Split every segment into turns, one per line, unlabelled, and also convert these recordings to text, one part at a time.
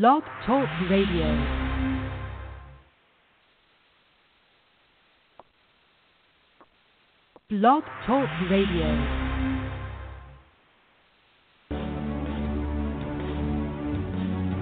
Blog Talk Radio. Blog Talk Radio.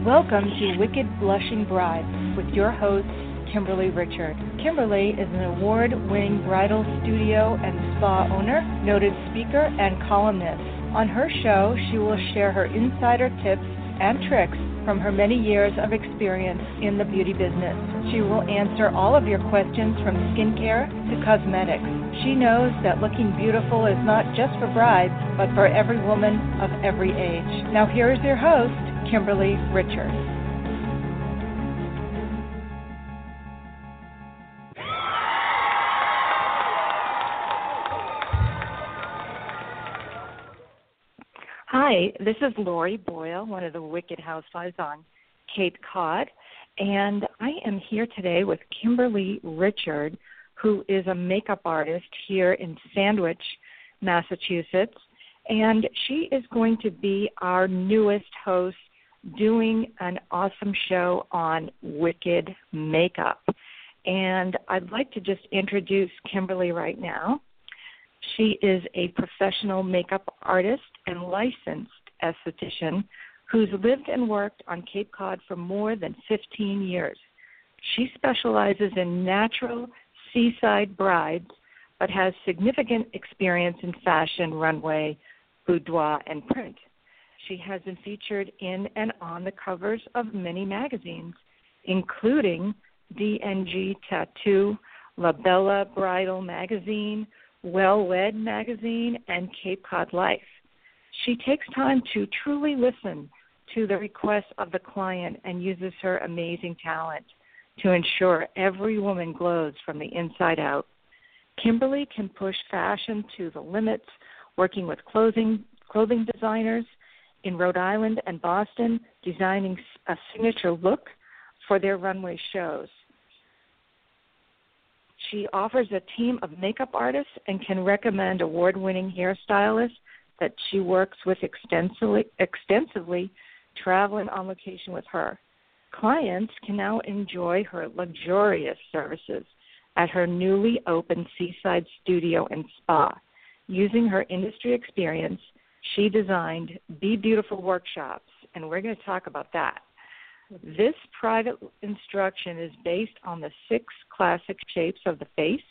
Welcome to Wicked Blushing Bride with your host, Kimberly Richard. Kimberly is an award winning bridal studio and spa owner, noted speaker, and columnist. On her show, she will share her insider tips and tricks from her many years of experience in the beauty business. She will answer all of your questions from skincare to cosmetics. She knows that looking beautiful is not just for brides, but for every woman of every age. Now, here is your host, Kimberly Richard. Hi, this is Lori One of the Wicked Housewives on Cape Cod, and I am here today with Kimberly Richard, who is a makeup artist here in Sandwich, Massachusetts, and she is going to be our newest host doing an awesome show on Wicked Makeup. And I'd like to just introduce Kimberly right now. She is a professional makeup artist and licensed esthetician who's lived and worked on Cape Cod for more than 15 years. She specializes in natural seaside brides, but has significant experience in fashion, runway, boudoir, and print. She has been featured in and on the covers of many magazines, including DNG Tattoo, La Bella Bridal Magazine, Well Wed Magazine, and Cape Cod Life. She takes time to truly listen to the request of the client and uses her amazing talent to ensure every woman glows from the inside out. Kimberly can push fashion to the limits, working with clothing clothing designers in Rhode Island and Boston, designing a signature look for their runway shows. She offers a team of makeup artists and can recommend award winning hairstylists that she works with extensively, extensively traveling on location with her. Clients can now enjoy her luxurious services at her newly opened seaside studio and spa. Using her industry experience, she designed Be Beautiful workshops, and we're going to talk about that. This private instruction is based on the six classic shapes of the face,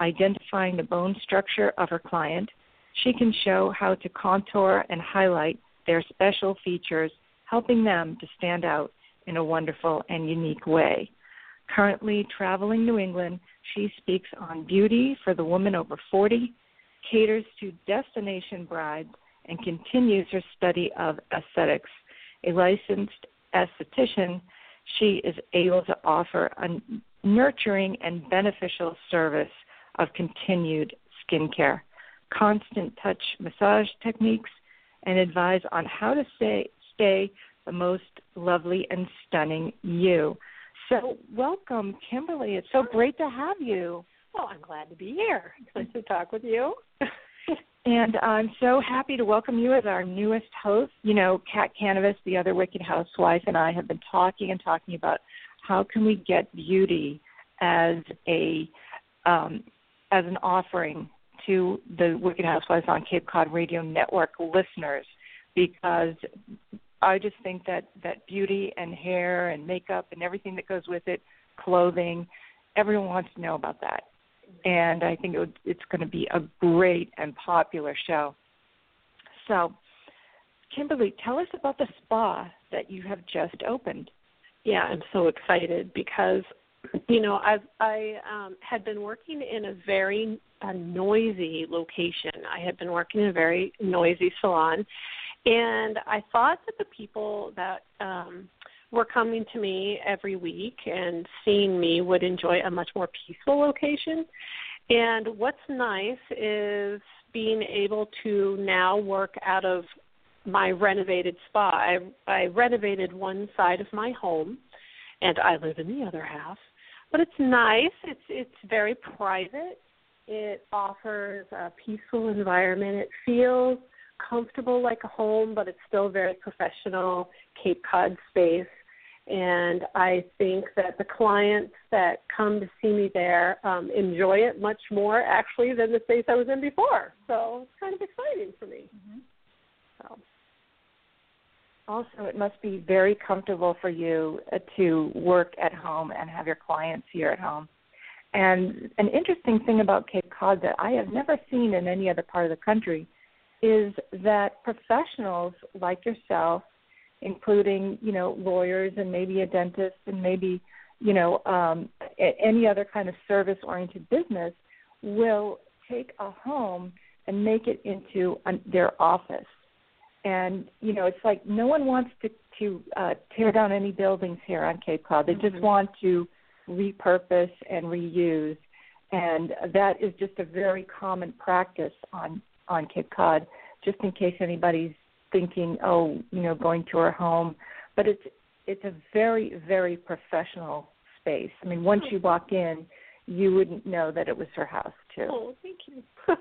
identifying the bone structure of her client. She can show how to contour and highlight their special features, helping them to stand out in a wonderful and unique way. Currently traveling New England, she speaks on beauty for the woman over 40, caters to destination brides, and continues her study of aesthetics. A licensed esthetician, she is able to offer a nurturing and beneficial service of continued skincare, constant touch massage techniques, and advise on how to stay, stay the most lovely and stunning you. So, welcome, Kimberly. It's so great to have you.
Well, I'm glad to be here. Nice to talk with you.
and I'm so happy to welcome you as our newest host. You know, Kat Kanavos, the other Wicked Housewife, and I have been talking and talking about how can we get beauty as a um, as an offering to the Wicked Housewives on Cape Cod Radio Network listeners, because I just think that that beauty and hair and makeup and everything that goes with it, clothing, everyone wants to know about that and I think it would, it's going to be a great and popular show. So, Kimberly, tell us about the spa that you have just opened.
Yeah, I'm so excited because you know I I um, had been working in a very a noisy location. I had been working in a very noisy salon, and I thought that the people that um, were coming to me every week and seeing me would enjoy a much more peaceful location. And what's nice is being able to now work out of my renovated spa. I, I renovated one side of my home, and I live in the other half. But it's nice. It's it's very private. It offers a peaceful environment. It feels comfortable like a home, but it's still very professional Cape Cod space and I think that the clients that come to see me there um, enjoy it much more actually than the space I was in before. So it's kind of exciting for me. Mm-hmm. So.
Also, it must be very comfortable for you uh, to work at home and have your clients here at home. And an interesting thing about Cape Cod that I have never seen in any other part of the country is that professionals like yourself including you know lawyers and maybe a dentist and maybe you know um, any other kind of service oriented business will take a home and make it into a, their office and you know it's like no one wants to to uh, tear down any buildings here on Cape Cod. They mm-hmm. just want to repurpose and reuse, and that is just a very common practice on on Cape Cod. Just in case anybody's thinking, oh, you know, going to her home, but it's it's a very very professional space. I mean, once you walk in, you wouldn't know that it was her house too.
Oh, thank you.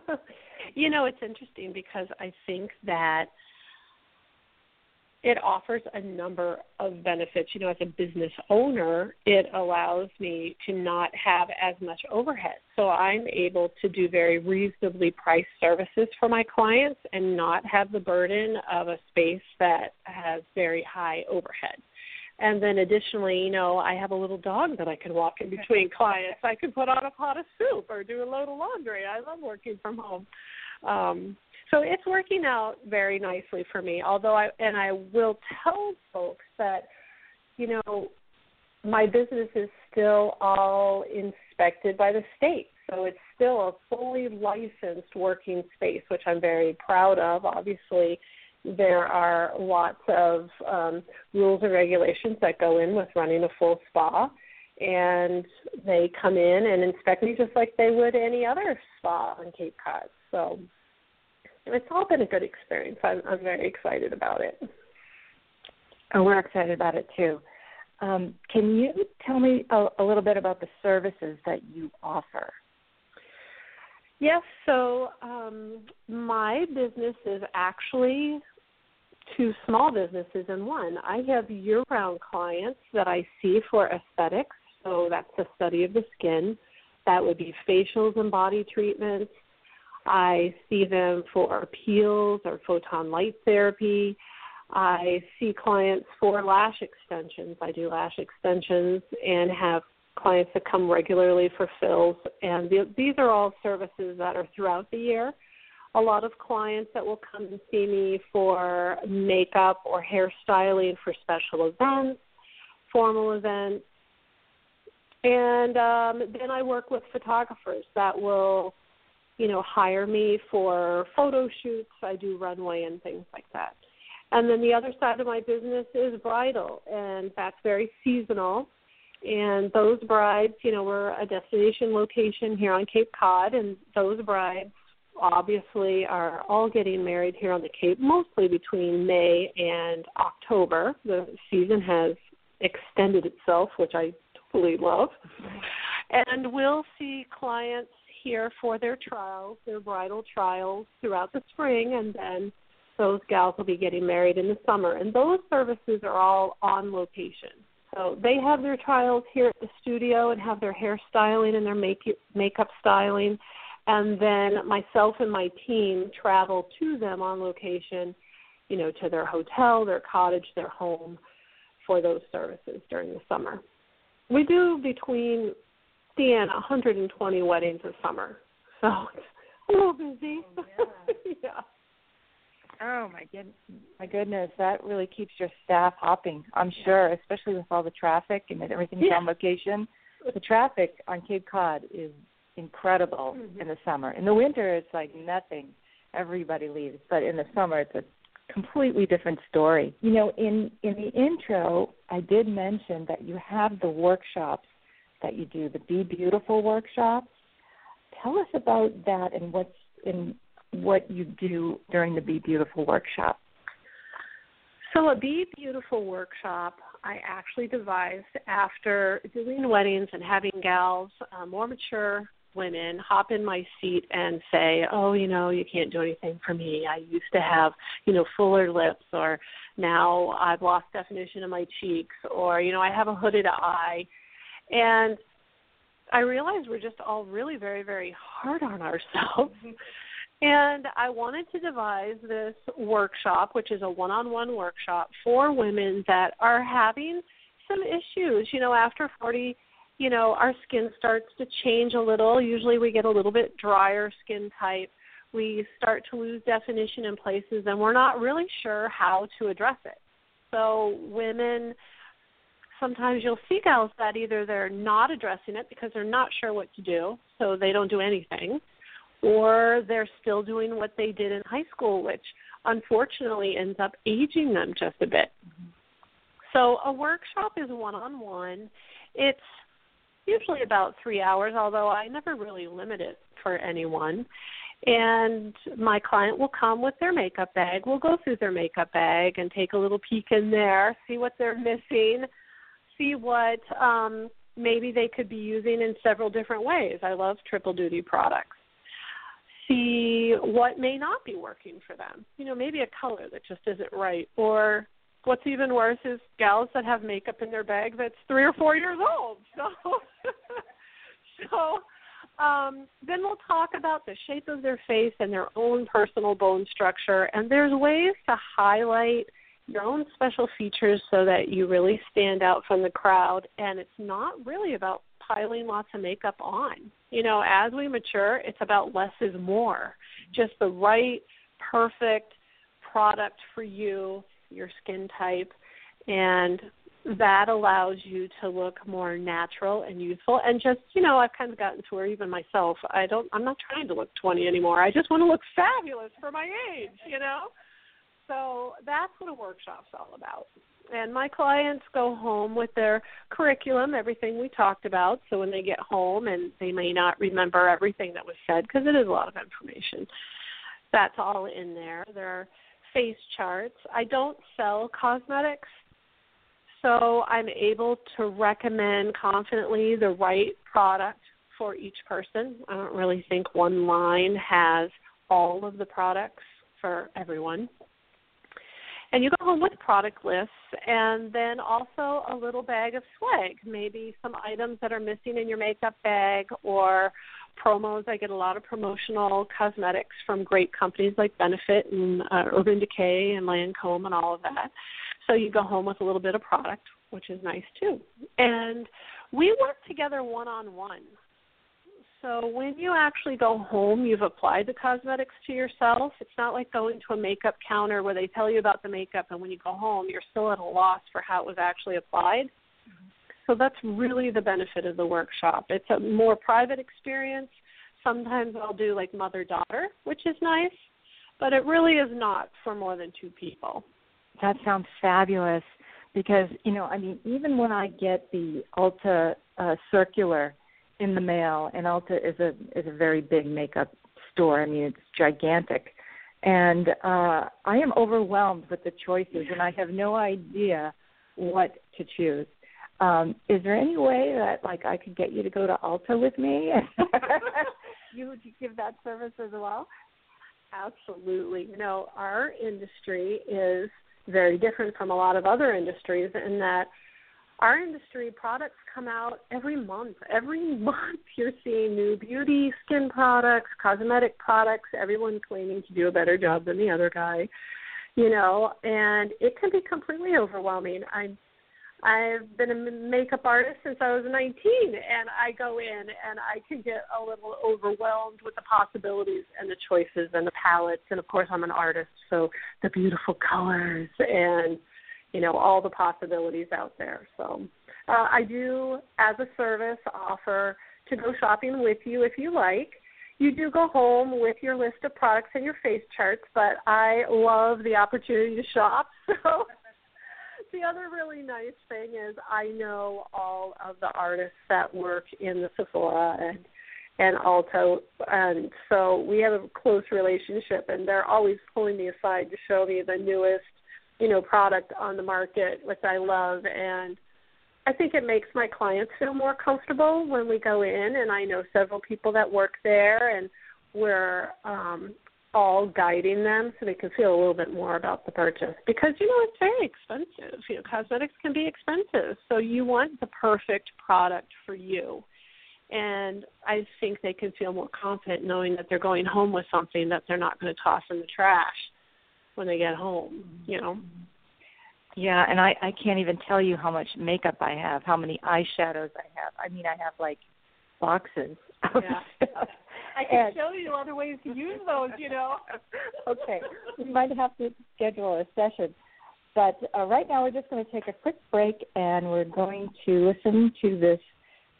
you know, it's interesting because I think that it offers a number of benefits. You know, as a business owner, it allows me to not have as much overhead. So I'm able to do very reasonably priced services for my clients and not have the burden of a space that has very high overhead. And then additionally, you know, I have a little dog that I can walk in between clients. I can put on a pot of soup or do a load of laundry. I love working from home. Um, so it's working out very nicely for me. Although I and I will tell folks that, you know, my business is still all inspected by the state. So it's still a fully licensed working space, which I'm very proud of. Obviously, there are lots of um, rules and regulations that go in with running a full spa, and they come in and inspect me just like they would any other spa on Cape Cod. So it's all been a good experience. I'm, I'm very excited about it.
Oh, we're excited about it too. Um, can you tell me a, a, little bit about the services that you offer?
Yes, so um, my business is actually two small businesses in one. I have year round clients that I see for aesthetics, so that's the study of the skin. That would be facials and body treatments, I see them for peels or photon light therapy. I see clients for lash extensions. I do lash extensions and have clients that come regularly for fills. And the, these are all services that are throughout the year. A lot of clients that will come and see me for makeup or hairstyling for special events, formal events. And um, then I work with photographers that will you know, hire me for photo shoots. I do runway and things like that. And then the other side of my business is bridal, and that's very seasonal. And those brides, you know, we're a destination location here on Cape Cod, and those brides obviously are all getting married here on the Cape, mostly between May and October. The season has extended itself, which I totally love. And we'll see clients here for their trials, their bridal trials throughout the spring, and then those gals will be getting married in the summer. And those services are all on location. So they have their trials here at the studio and have their hair styling and their make makeup styling. And then myself and my team travel to them on location, you know, to their hotel, their cottage, their home for those services during the summer. We do between seeing 120 weddings a summer, so it's a little busy.
Oh, yeah. yeah. Oh my goodness, my goodness, that really keeps your staff hopping. I'm yeah. sure, especially with all the traffic and everything's yeah. on location. The traffic on Cape Cod is incredible mm-hmm. in the summer. In the winter, it's like nothing. Everybody leaves, but in the summer, it's a completely different story. You know, in in the intro, I did mention that you have the workshops that you do, the Be Beautiful workshops. Tell us about that and what's in what you do during the Be Beautiful workshop.
So, a Be Beautiful workshop I actually devised after doing weddings and having gals, uh, more mature women hop in my seat and say, "Oh, you know, you can't do anything for me. I used to have, you know, fuller lips or now I've lost definition in my cheeks or, you know, I have a hooded eye." And I realized we're just all really very very hard on ourselves. Mm-hmm. And I wanted to devise this workshop, which is a one on one workshop for women that are having some issues. You know, after 40, you know, our skin starts to change a little. Usually we get a little bit drier skin type. We start to lose definition in places, and we're not really sure how to address it. So, women, sometimes you'll see gals that either they're not addressing it because they're not sure what to do, so they don't do anything or they're still doing what they did in high school, which unfortunately ends up aging them just a bit. So a workshop is one on one. It's usually about three hours, although I never really limit it for anyone. And my client will come with their makeup bag. We'll go through their makeup bag and take a little peek in there, see what they're missing, see what um, maybe they could be using in several different ways. I love triple duty products see what may not be working for them. You know, maybe a color that just isn't right. Or what's even worse is gals that have makeup in their bag that's three or four years old. So, so um, then we'll talk about the shape of their face and their own personal bone structure. And there's ways to highlight your own special features so that you really stand out from the crowd. And it's not really about piling lots of makeup on. You know, as we mature, it's about less is more. Just the right, perfect product for you, your skin type, and that allows you to look more natural and youthful and just you know i've kind of gotten to where even myself i don't i'm not trying to look 20 anymore i just want to look fabulous for my age you know so that's what a workshop's all about and my clients go home with their curriculum, everything we talked about. So when they get home and they may not remember everything that was said because it is a lot of information, that's all in there. There are face charts. I don't sell cosmetics, so I'm able to recommend confidently the right product for each person. I don't really think one line has all of the products for everyone. And you go home with product lists and then also a little bag of swag, maybe some items that are missing in your makeup bag or promos. I get a lot of promotional cosmetics from great companies like Benefit and uh, Urban Decay and Lancome and all of that. So you go home with a little bit of product, which is nice too. And we work together one on one. So when you actually go home, you've applied the cosmetics to yourself. It's not like going to a makeup counter where they tell you about the makeup, and when you go home, you're still at a loss for how it was actually applied. Mm-hmm. So that's really the benefit of the workshop. It's a more private experience. Sometimes I'll do like mother daughter, which is nice, but it really is not for more than two people.
That sounds fabulous because, you know, I mean, even when I get the Ulta uh, circular in the mail, and Ulta is a is a very big makeup store. I mean, it's gigantic, and uh, I am overwhelmed with the choices, and I have no idea what to choose. Um, is there any way that like I could get you to go to Ulta with me? you would give that service as well?
Absolutely. You know, our industry is very different from a lot of other industries in that our industry products come out every month. Every month you're seeing new beauty, skin products, cosmetic products, everyone claiming to do a better job than the other guy. You know, and it can be completely overwhelming. I'm I've been a makeup artist since I was 19, and I go in and I can get a little overwhelmed with the possibilities and the choices and the palettes. And of course, I'm an artist, so the beautiful colors and you know all the possibilities out there. So uh, I do, as a service, offer to go shopping with you if you like. You do go home with your list of products and your face charts, but I love the opportunity to shop. So the other really nice thing is I know all of the artists that work in the Sephora and and Ulta, and so we have a close relationship. And they're always pulling me aside to show me the newest you know product on the market which i love and I think it makes my clients feel more comfortable when we go in, and I know several people that work there, and we're um, all guiding them so they can feel a little bit more about the purchase because you know it's very expensive. You know, cosmetics can be expensive, so you want the perfect product for you. And I think they can feel more confident knowing that they're going home with something that they're not going to toss in the trash when they get home. You know.
Yeah, and I I can't even tell you how much makeup I have, how many eyeshadows I have. I mean, I have like boxes of
yeah. stuff. I can and, show you other ways to use those, you know.
okay, we might have to schedule a session. But uh, right now, we're just going to take a quick break and we're going to listen to this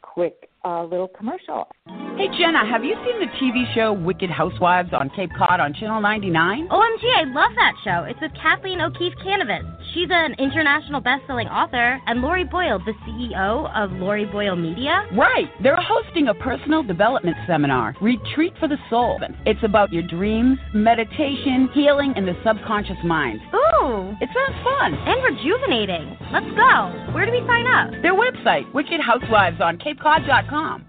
quick uh, little commercial.
Hey, Jenna, have you seen the TV show Wicked Housewives on Cape Cod on Channel 99?
OMG, I love that show. It's with Kathleen O'Keefe Kanavos. She's an international best-selling author, and Lori Boyle, the CEO of Lori Boyle Media.
Right. They're hosting a personal development seminar, Retreat for the Soul. It's about your dreams, meditation, healing, and the subconscious mind.
Ooh. Oh.
It sounds fun.
And rejuvenating. Let's go. Where do we sign up?
Their website, Wicked Housewives on CapeCod.com.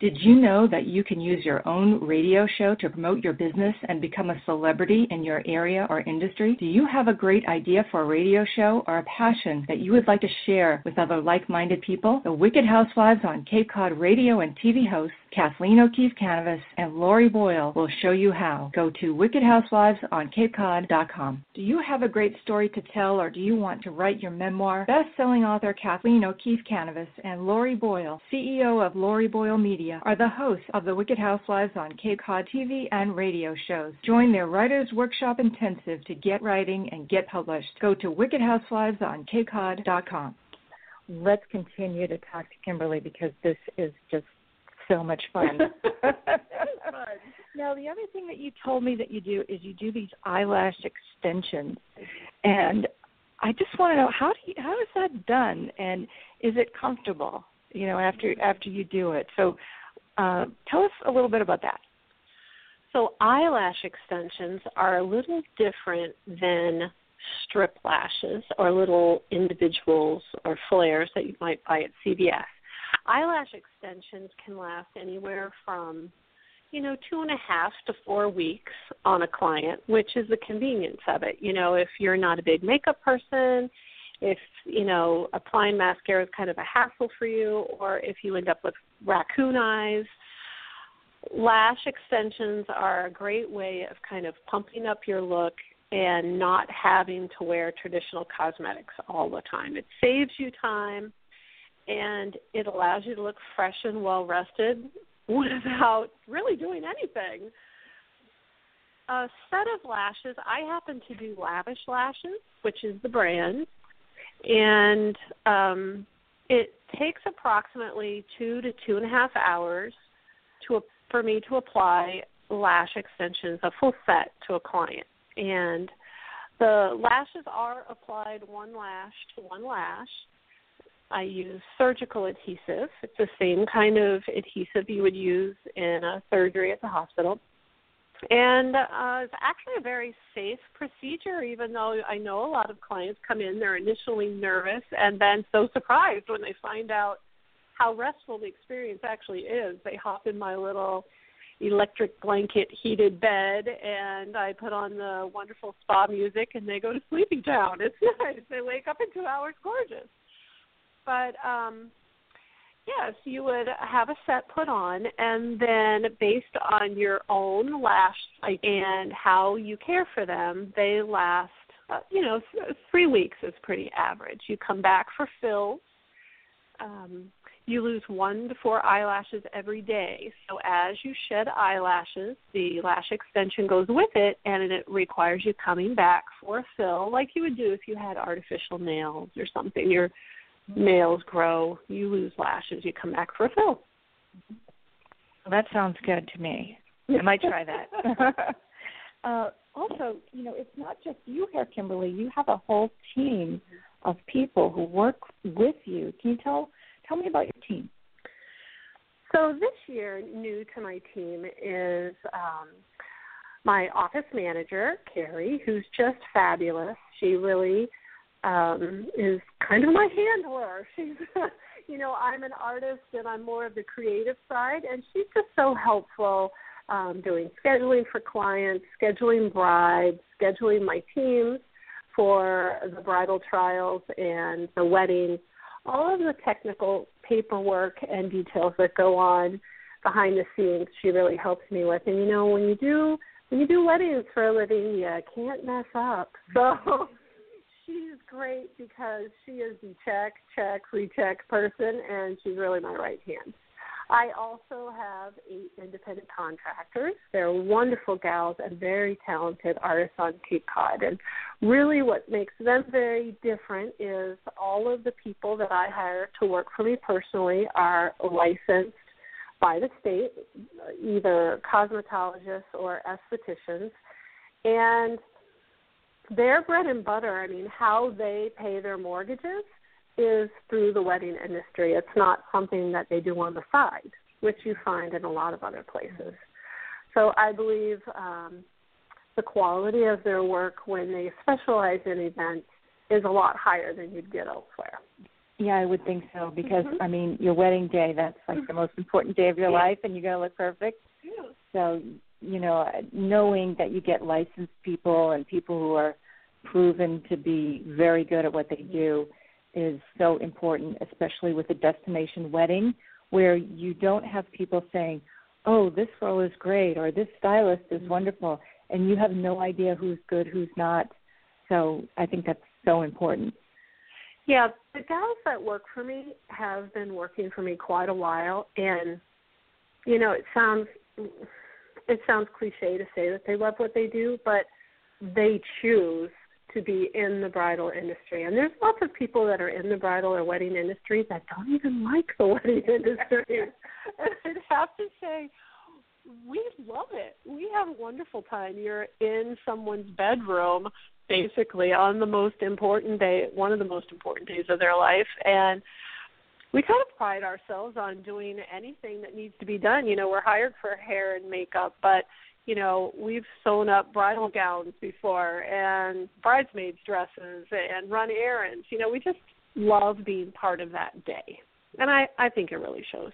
Did you know that you can use your own radio show to promote your business and become a celebrity in your area or industry? Do you have a great idea for a radio show or a passion that you would like to share with other like minded people? The Wicked Housewives on Cape Cod radio and TV hosts Kathleen O'Keefe Kanavos and Lori Boyle will show you how. Go to wickedhousewivesOnCapeCod.com. Do you have a great story to tell or do you want to write your memoir? Best-selling author Kathleen O'Keefe Kanavos and Lori Boyle, CEO of Lori Boyle Media, are the hosts of the Wicked Housewives on Cape Cod TV and radio shows. Join their Writers Workshop Intensive to get writing and get published. Go to wickedhousewivesOnCapeCod.com. Let's continue to talk to Kimberly because this is just so much fun.
fun.
Now, the other thing that you told me that you do is you do these eyelash extensions, and I just want to know how do you, how is that done, and is it comfortable? You know, after after you do it. So, uh, tell us a little bit about that.
So, eyelash extensions are a little different than strip lashes or little individuals or flares that you might buy at CVS eyelash extensions can last anywhere from you know two and a half to four weeks on a client which is the convenience of it. You know if you're not a big makeup person if you know applying mascara is kind of a hassle for you or if you end up with raccoon eyes lash extensions are a great way of kind of pumping up your look and not having to wear traditional cosmetics all the time. It saves you time and it allows you to look fresh and well rested without really doing anything. A set of lashes, I happen to do Lavish Lashes, which is the brand, and um, it takes approximately two to two and a half hours to for me to apply lash extensions, a full set to a client. And the lashes are applied one lash to one lash I use surgical adhesive. It's the same kind of adhesive you would use in a surgery at the hospital. And uh, it's actually a very safe procedure, even though I know a lot of clients come in, they're initially nervous and then so surprised when they find out how restful the experience actually is. They hop in my little electric blanket heated bed and I put on the wonderful spa music and they go to sleepy town. It's nice. They wake up in two hours gorgeous. But um, yes, you would have a set put on, and then based on your own lash and how you care for them, they last. Uh, you know, three weeks is pretty average. You come back for fills. Um, you lose one to four eyelashes every day. So as you shed eyelashes, the lash extension goes with it, and it requires you coming back for a fill, like you would do if you had artificial nails or something. You're nails grow, you lose lashes, you come back for a fill.
Well, that sounds good to me. I might try that. uh, also, you know, it's not just you here, Kimberly. You have a whole team of people who work with you. Can you tell tell me about your team?
So this year, new to my team is um, my office manager, Carrie, who's just fabulous. She really um, is kind of my handler. She's, you know, I'm an artist and I'm more of the creative side, and she's just so helpful um, doing scheduling for clients, scheduling brides, scheduling my teams for the bridal trials and the weddings, all of the technical paperwork and details that go on behind the scenes she really helps me with. And you know, when you do when you do weddings for a living, you can't mess up. So she's great because she is the check, check, recheck person and she's really my right hand. I also have eight independent contractors. They're wonderful gals and very talented artists on Cape Cod. And really, what makes them very different is all of the people that I hire to work for me personally are licensed by the state, either cosmetologists or estheticians. And their bread and butter, I mean, how they pay their mortgages is through the wedding industry. It's not something that they do on the side, which you find in a lot of other places. So I believe um, the quality of their work when they specialize in events is a lot higher than you'd get elsewhere.
Yeah, I would think so because
mm-hmm.
I mean, your wedding day, that's like the most important day of your
yeah.
life and you're going to look perfect.
Yeah.
So, you know, knowing that you get licensed people and people who are proven to be very good at what they do is so important, especially with a destination wedding where you don't have people saying, "Oh, this girl is great" or "This stylist is wonderful," and you have no idea who's good, who's not. So, I think that's so important.
Yeah, the gals that work for me have been working for me quite a while and you know, it sounds it sounds cliche to say that they love what they do, but they choose to be in the bridal industry. And there's lots of people that are in the bridal or wedding industry that don't even like the wedding industry. and I'd have to say, we love it. We have a wonderful time. You're in someone's bedroom basically on the most important day, one of the most important days of their life. And we kind of pride ourselves on doing anything that needs to be done. You know, we're hired for hair and makeup, but you know, we've sewn up bridal gowns before and bridesmaids dresses and run errands. You know, we just love being part of that day. And I, I think it really shows.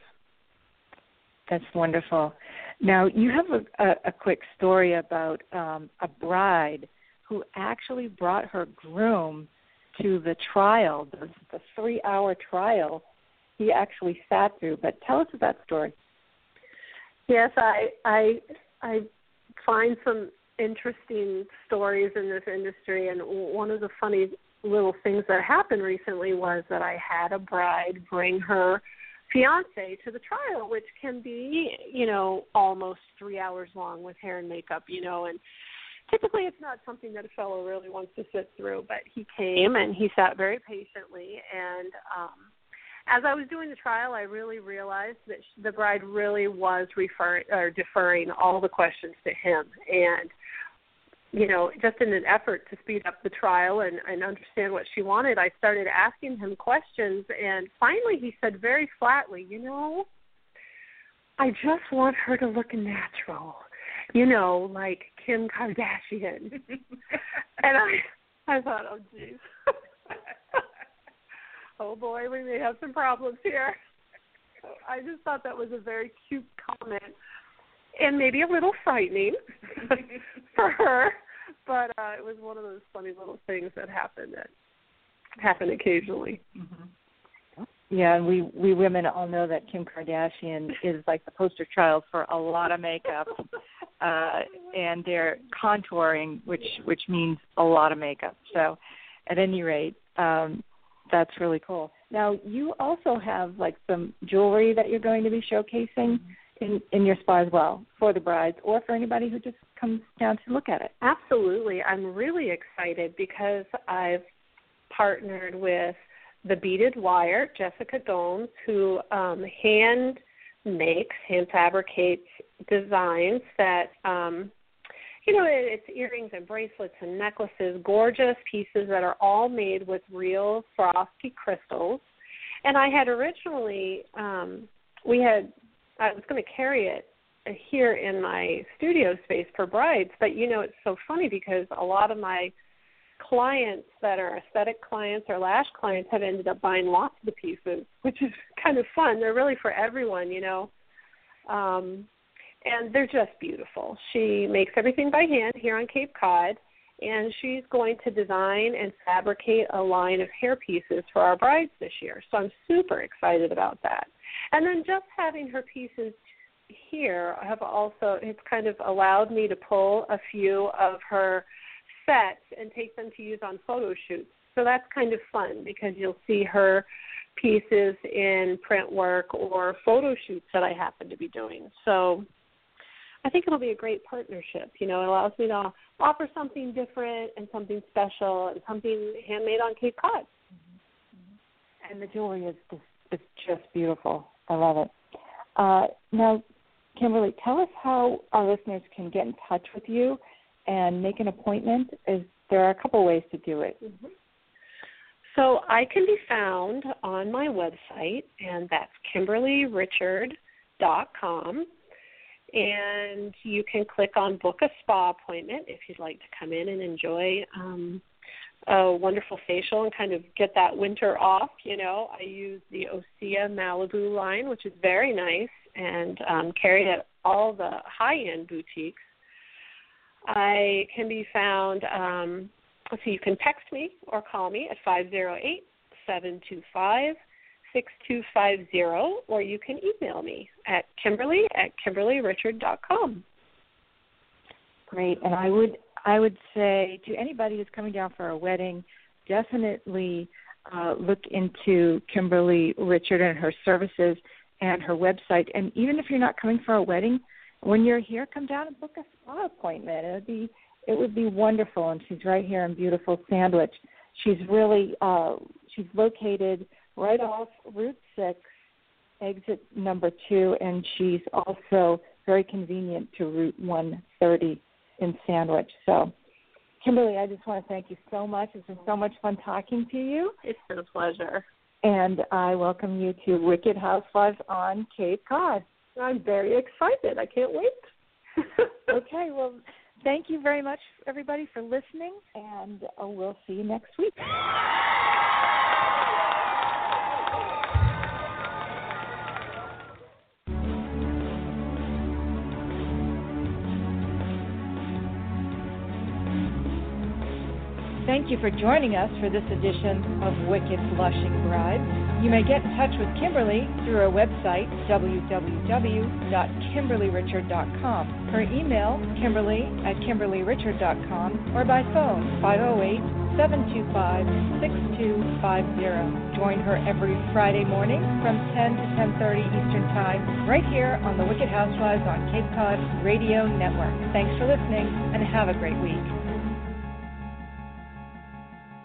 That's wonderful. Now, you have a, a, a quick story about um, a bride who actually brought her groom to the trial, the, the three hour trial he actually sat through. But tell us about that story.
Yes, I I I find some interesting stories in this industry and one of the funny little things that happened recently was that I had a bride bring her fiance to the trial which can be you know almost 3 hours long with hair and makeup you know and typically it's not something that a fellow really wants to sit through but he came and he sat very patiently and um as I was doing the trial, I really realized that the bride really was referring or deferring all the questions to him, and you know, just in an effort to speed up the trial and, and understand what she wanted, I started asking him questions, and finally he said very flatly, you know, I just want her to look natural, you know, like Kim Kardashian, and I, I thought, oh, geez oh boy, we may have some problems here. I just thought that was a very cute comment and maybe a little frightening for her, but uh, it was one of those funny little things that happen that happen occasionally.
Mm-hmm. Yeah, and we we women all know that Kim Kardashian is like the poster child for a lot of makeup, uh, and they're contouring, which which means a lot of makeup. So, at any rate, um, that's really cool. Now, you also have like some jewelry that you're going to be showcasing in in your spa as well for the brides or for anybody who just comes down to look at it.
Absolutely. I'm really excited because I've partnered with the beaded wire, Jessica Gomes, who um, hand makes, hand fabricates designs that um, you know, it's earrings and bracelets and necklaces, gorgeous pieces that are all made with real Swarovski crystals. And I had originally, um, we had, I was going to carry it here in my studio space for brides, but you know, it's so funny because a lot of my clients that are aesthetic clients or lash clients have ended up buying lots of the pieces, which is kind of fun. They're really for everyone, you know. Um, and they're just beautiful. She makes everything by hand here on Cape Cod, and she's going to design and fabricate a line of hair pieces for our brides this year. So I'm super excited about that. And then just having her pieces here have also it's kind of allowed me to pull a few of her sets and take them to use on photo shoots. So that's kind of fun because you'll see her pieces in print work or photo shoots that I happen to be doing. So I think it'll be a great partnership. You know, it allows me to offer something different and something special and something handmade on Cape Cod.
And the jewelry is just, it's just beautiful. I love it. Uh, now, Kimberly, tell us how our listeners can get in touch with you and make an appointment. Is there are a couple ways to do it.
Mm-hmm. So I can be found on my website, and that's KimberlyRichard.com. And you can click on book a spa appointment if you'd like to come in and enjoy um, a wonderful facial and kind of get that winter off. You know, I use the Osea Malibu line, which is very nice and um, carried at all the high end boutiques. I can be found, um, so you can text me or call me at 508 725 6250, or you can email me at kimberly at kimberlyrichard.com.
Great. And I would I would say to anybody who's coming down for a wedding, definitely uh, look into Kimberly Richard and her services and her website. And even if you're not coming for a wedding, when you're here, come down and book a spa appointment. It would be it would be wonderful. And she's right here in beautiful Sandwich. She's really uh, she's located right off Route Six, exit number two, and she's also very convenient to Route 130 in Sandwich. So, Kimberly, I just want to thank you so much. It's been so much fun talking to you.
It's been a pleasure.
And I welcome you to Wicked Housewives on Cape Cod.
I'm very excited. I can't wait.
okay, well, thank you very much, everybody, for listening, and uh, we'll see you next week. Thank you for joining us for this edition of Wicked Blushing Brides. You may get in touch with Kimberly through our website, www.kimberlyrichard.com, her email, kimberly at kimberlyrichard.com, or by phone, 508 725 6250. Join her every Friday morning from 10 to 10.30 Eastern Time, right here on the Wicked Housewives on Cape Cod Radio Network. Thanks for listening, and have a great week.